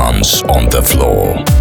dance on the floor.